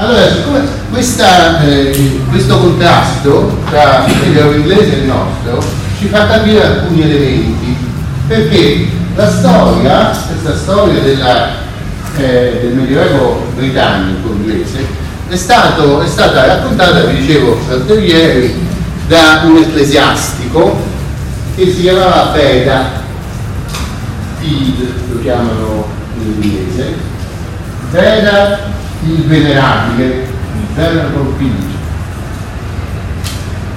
Allora, siccome questa, eh, questo contrasto tra il greco inglese e il nostro ci fa capire alcuni elementi, perché la storia, questa storia della, eh, del Medioevo britannico inglese, è, stato, è, stata raccontata, vi dicevo l'altro ieri, da un ecclesiastico che si chiamava Beda, Pid, lo chiamano in inglese, Beda il venerabile, il venerable Pid.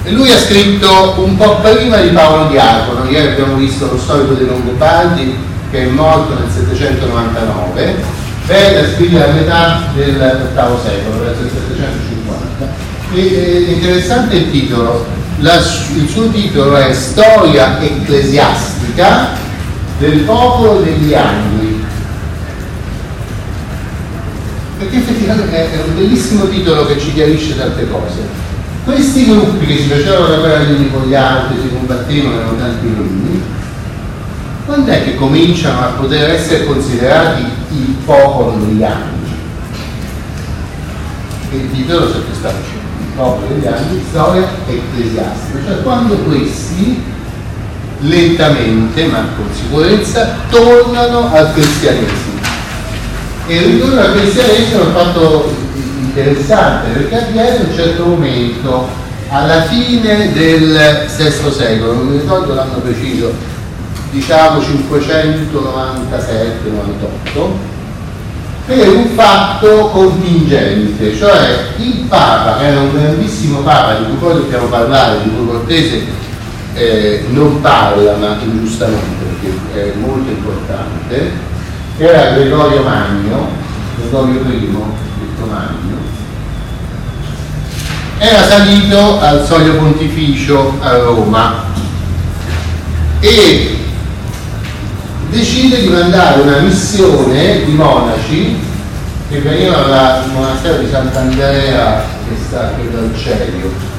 E lui ha scritto un po' prima di Paolo Diacono, ieri abbiamo visto lo storico dei Longobardi che è morto nel 799, Beda scrive a metà dell'ottavo secolo, verso il 750. E, è interessante il titolo, La, il suo titolo è Storia ecclesiastica del popolo degli angli perché effettivamente è un bellissimo titolo che ci chiarisce tante cose. Questi gruppi che si facevano la guerra gli uni con gli altri, si combattevano, erano tanti uomini, quando è che cominciano a poter essere considerati il popolo degli anni? Il titolo se che sta dicendo, il popolo degli anni, storia ecclesiastica, cioè quando questi lentamente ma con sicurezza tornano al cristianesimo e ritorno al cristianesimo è un fatto interessante perché avviene a un certo momento alla fine del VI secolo, non mi ricordo l'anno preciso, diciamo 597-98, per un fatto contingente, cioè il Papa, che era un grandissimo Papa, di cui poi dobbiamo parlare, di cui Cortese eh, non parla, ma ingiustamente, perché è molto importante, era Gregorio Magno, Gregorio I, detto Magno, era salito al soglio pontificio a Roma e decide di mandare una missione di monaci che venivano dal monastero di Sant'Andrea che sta qui al Celio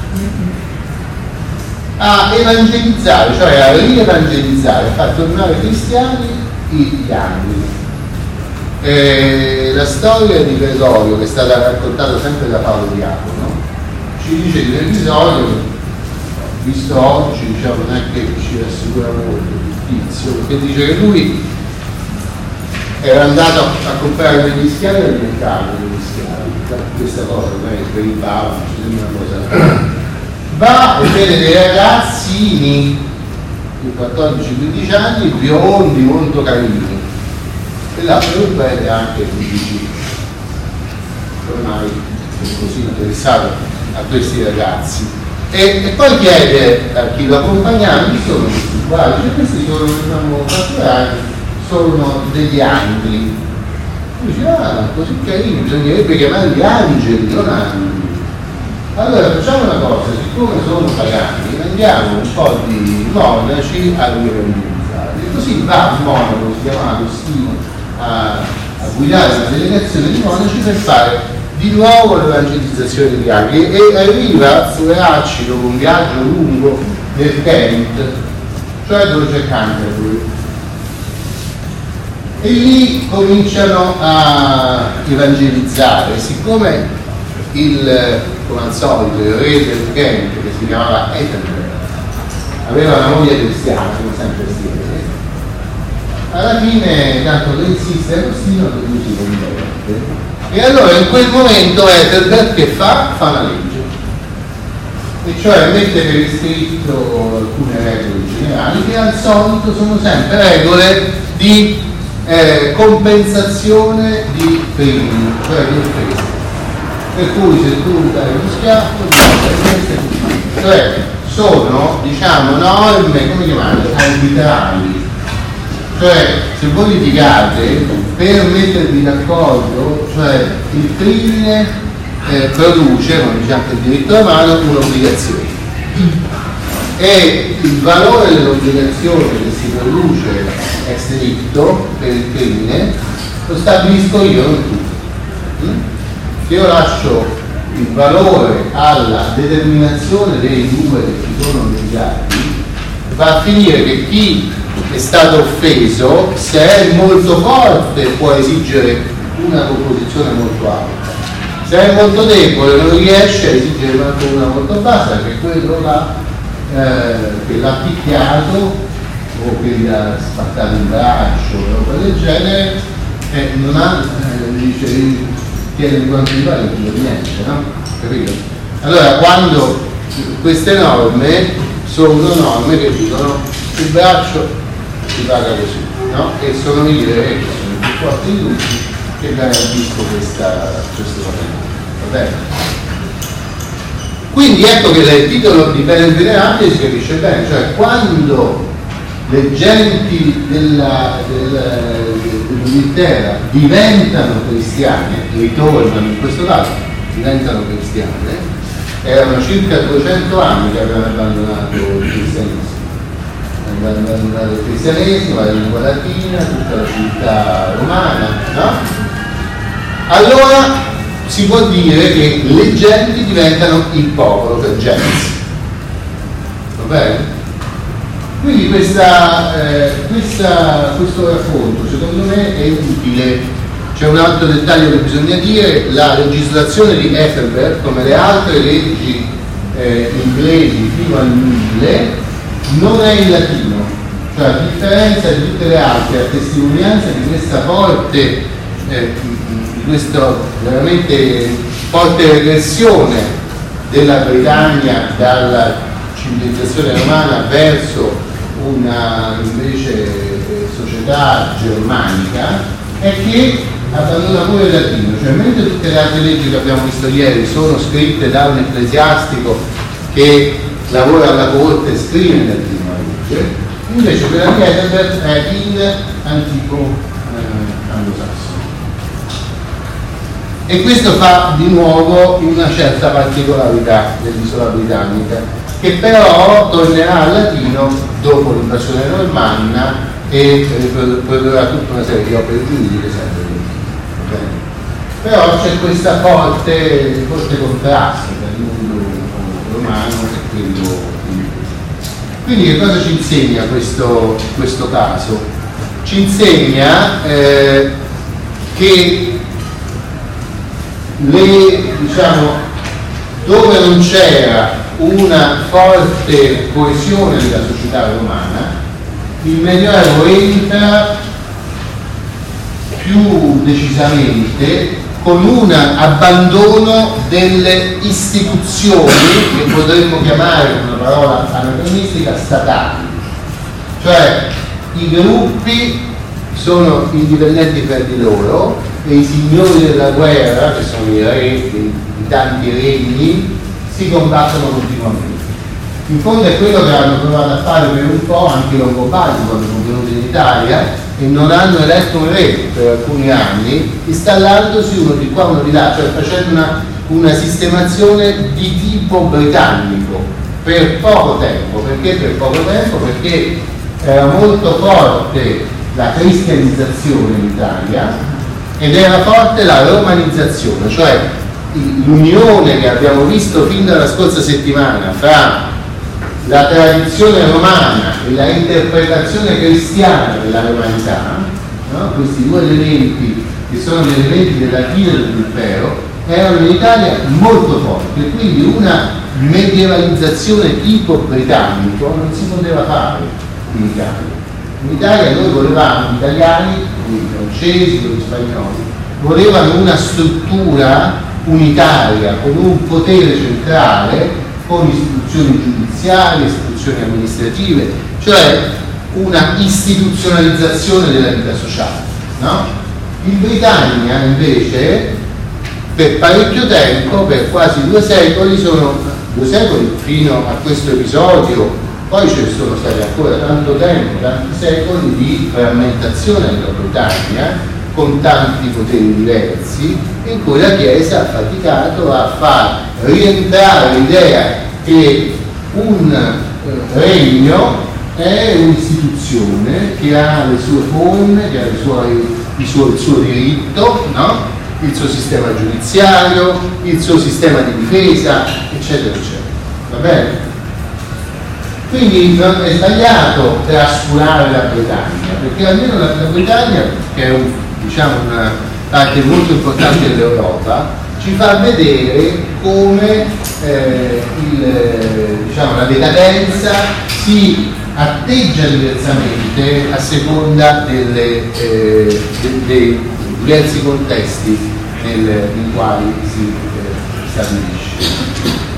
a evangelizzare, cioè a rievangelizzare, a far tornare cristiani gli angeli eh, la storia di Gregorio, che è stata raccontata sempre da Paolo Diacono, ci dice di un visto oggi, diciamo, non è che ci rassicura molto il tizio, perché dice che lui era andato a, comprare degli schiavi al mercato degli schiavi, questa cosa, per il Papa, ci sembra una cosa. Va e vede dei ragazzini di 14-15 anni, biondi, molto carini e l'altro ripete anche tu dici ormai sono così interessato a questi ragazzi. E, e poi chiede a chi lo accompagnava chi sono questi qua dice questi sono diciamo catturati sono degli angeli. Dice ah così carini bisognerebbe chiamarli angeli non angeli. Allora facciamo una cosa siccome sono pagani andiamo un po' di monaci a riorganizzare. Così va un monaco si chiama Agostino a, a guidare una delegazione di monaci per fare di nuovo l'evangelizzazione degli angeli e arriva su Eracci dopo un viaggio lungo nel Kent, cioè dove c'è Canterbury. E lì cominciano a evangelizzare, siccome il, come al solito, il re del Kent, che si chiamava Ethelred, aveva una moglie cristiana, come sempre si vede, alla fine tanto lo insiste Agostino lui si converte e allora in quel momento Ethelbert che fa? fa una legge e cioè mette per iscritto alcune regole generali che al solito sono sempre regole di eh, compensazione di crimini, cioè di offese. Per cui se tu dai uno schiaffo, cioè sono diciamo norme, come chiamate, arbitrali cioè, se voi litigate per mettervi d'accordo, cioè il crimine eh, produce, come dice anche il diritto romano, un'obbligazione. E il valore dell'obbligazione che si produce ex diritto per il crimine lo stabilisco io, non tu. Mm? Se io lascio il valore alla determinazione dei due che sono obbligati, va a finire che chi è stato offeso, se è molto forte può esigere una composizione molto alta. Se è molto debole non riesce a esigere manco una molto bassa, perché quello là eh, che l'ha picchiato o che gli ha spaccato il braccio o roba del genere, eh, non ha, eh, dice, chiede di quanto gli vale, non niente, no? Capito? Allora quando queste norme sono norme che dicono il braccio si paga così, no? E sono io che sono il più forte di tutti che garantisco questa, questo momento. Va bene? Quindi ecco che il titolo di bene venerabile si capisce bene, cioè quando le genti della, della, dell'Inghilterra diventano cristiane, ritornano in questo caso, diventano cristiane, erano circa 200 anni che avevano abbandonato il cristianesimo. Abbandonato il cristianesimo, la lingua latina, tutta la civiltà romana, no? Allora si può dire che le genti diventano il popolo per gens. Va bene? Quindi questa, eh, questa, questo racconto secondo me è utile. C'è un altro dettaglio che bisogna dire, la legislazione di Ethelbert, come le altre leggi eh, inglesi fino al 1000, non è in latino, cioè a differenza di tutte le altre, a testimonianza di questa forte, eh, di questa veramente forte regressione della Britannia dalla civilizzazione romana verso una invece società germanica è che abbandona pure il latino, cioè mentre tutte le altre leggi che abbiamo visto ieri sono scritte da un ecclesiastico che lavora alla corte e scrive latino la legge, invece quella di Heidelberg è in antico eh, anglosassone. E questo fa di nuovo una certa particolarità dell'isola britannica che però tornerà al latino dopo l'invasione normanna e produrrà tutta una serie di opere giuridiche sempre. Però c'è questa forte, forte contrasto romano e quello quindi che cosa ci insegna questo, questo caso? Ci insegna eh, che le, diciamo, dove non c'era una forte coesione della società romana, il Medioevo entra più decisamente con un abbandono delle istituzioni che potremmo chiamare con una parola anacronistica statali, cioè i gruppi sono indipendenti per di loro e i signori della guerra, che sono i re, i tanti regni, si combattono continuamente. In fondo è quello che hanno provato a fare per un po' anche i longobardi quando sono venuti in Italia e non hanno eletto un re per alcuni anni, installandosi uno di qua, uno di là, cioè facendo una, una sistemazione di tipo britannico per poco tempo. Perché per poco tempo? Perché era molto forte la cristianizzazione in Italia ed era forte la romanizzazione, cioè l'unione che abbiamo visto fin dalla scorsa settimana fra la tradizione romana e la interpretazione cristiana della romanità, no? questi due elementi che sono gli elementi della fine dell'impero, erano in Italia molto forti e quindi una medievalizzazione tipo britannico non si poteva fare in Italia. In Italia noi volevamo, gli italiani, i francesi, gli spagnoli, volevano una struttura unitaria, con un potere centrale, con istituzioni giudiziarie, istituzioni amministrative, cioè una istituzionalizzazione della vita sociale. No? In Britannia invece per parecchio tempo, per quasi due secoli, sono due secoli fino a questo episodio, poi ci sono stati ancora tanto tempo, tanti secoli di frammentazione della Britannia con tanti poteri diversi, in cui la Chiesa ha faticato a far rientrare l'idea che un eh, regno è un'istituzione che ha le sue forme, che ha il suo, il suo, il suo diritto, no? il suo sistema giudiziario, il suo sistema di difesa, eccetera, eccetera. Va bene? Quindi è sbagliato trascurare la Britannia, perché almeno la, Britannia, che è un diciamo, una parte molto importante dell'Europa, ci fa vedere come eh, il, diciamo, la decadenza si atteggia diversamente a seconda delle, eh, de, dei diversi contesti nel, in quali si eh, stabilisce.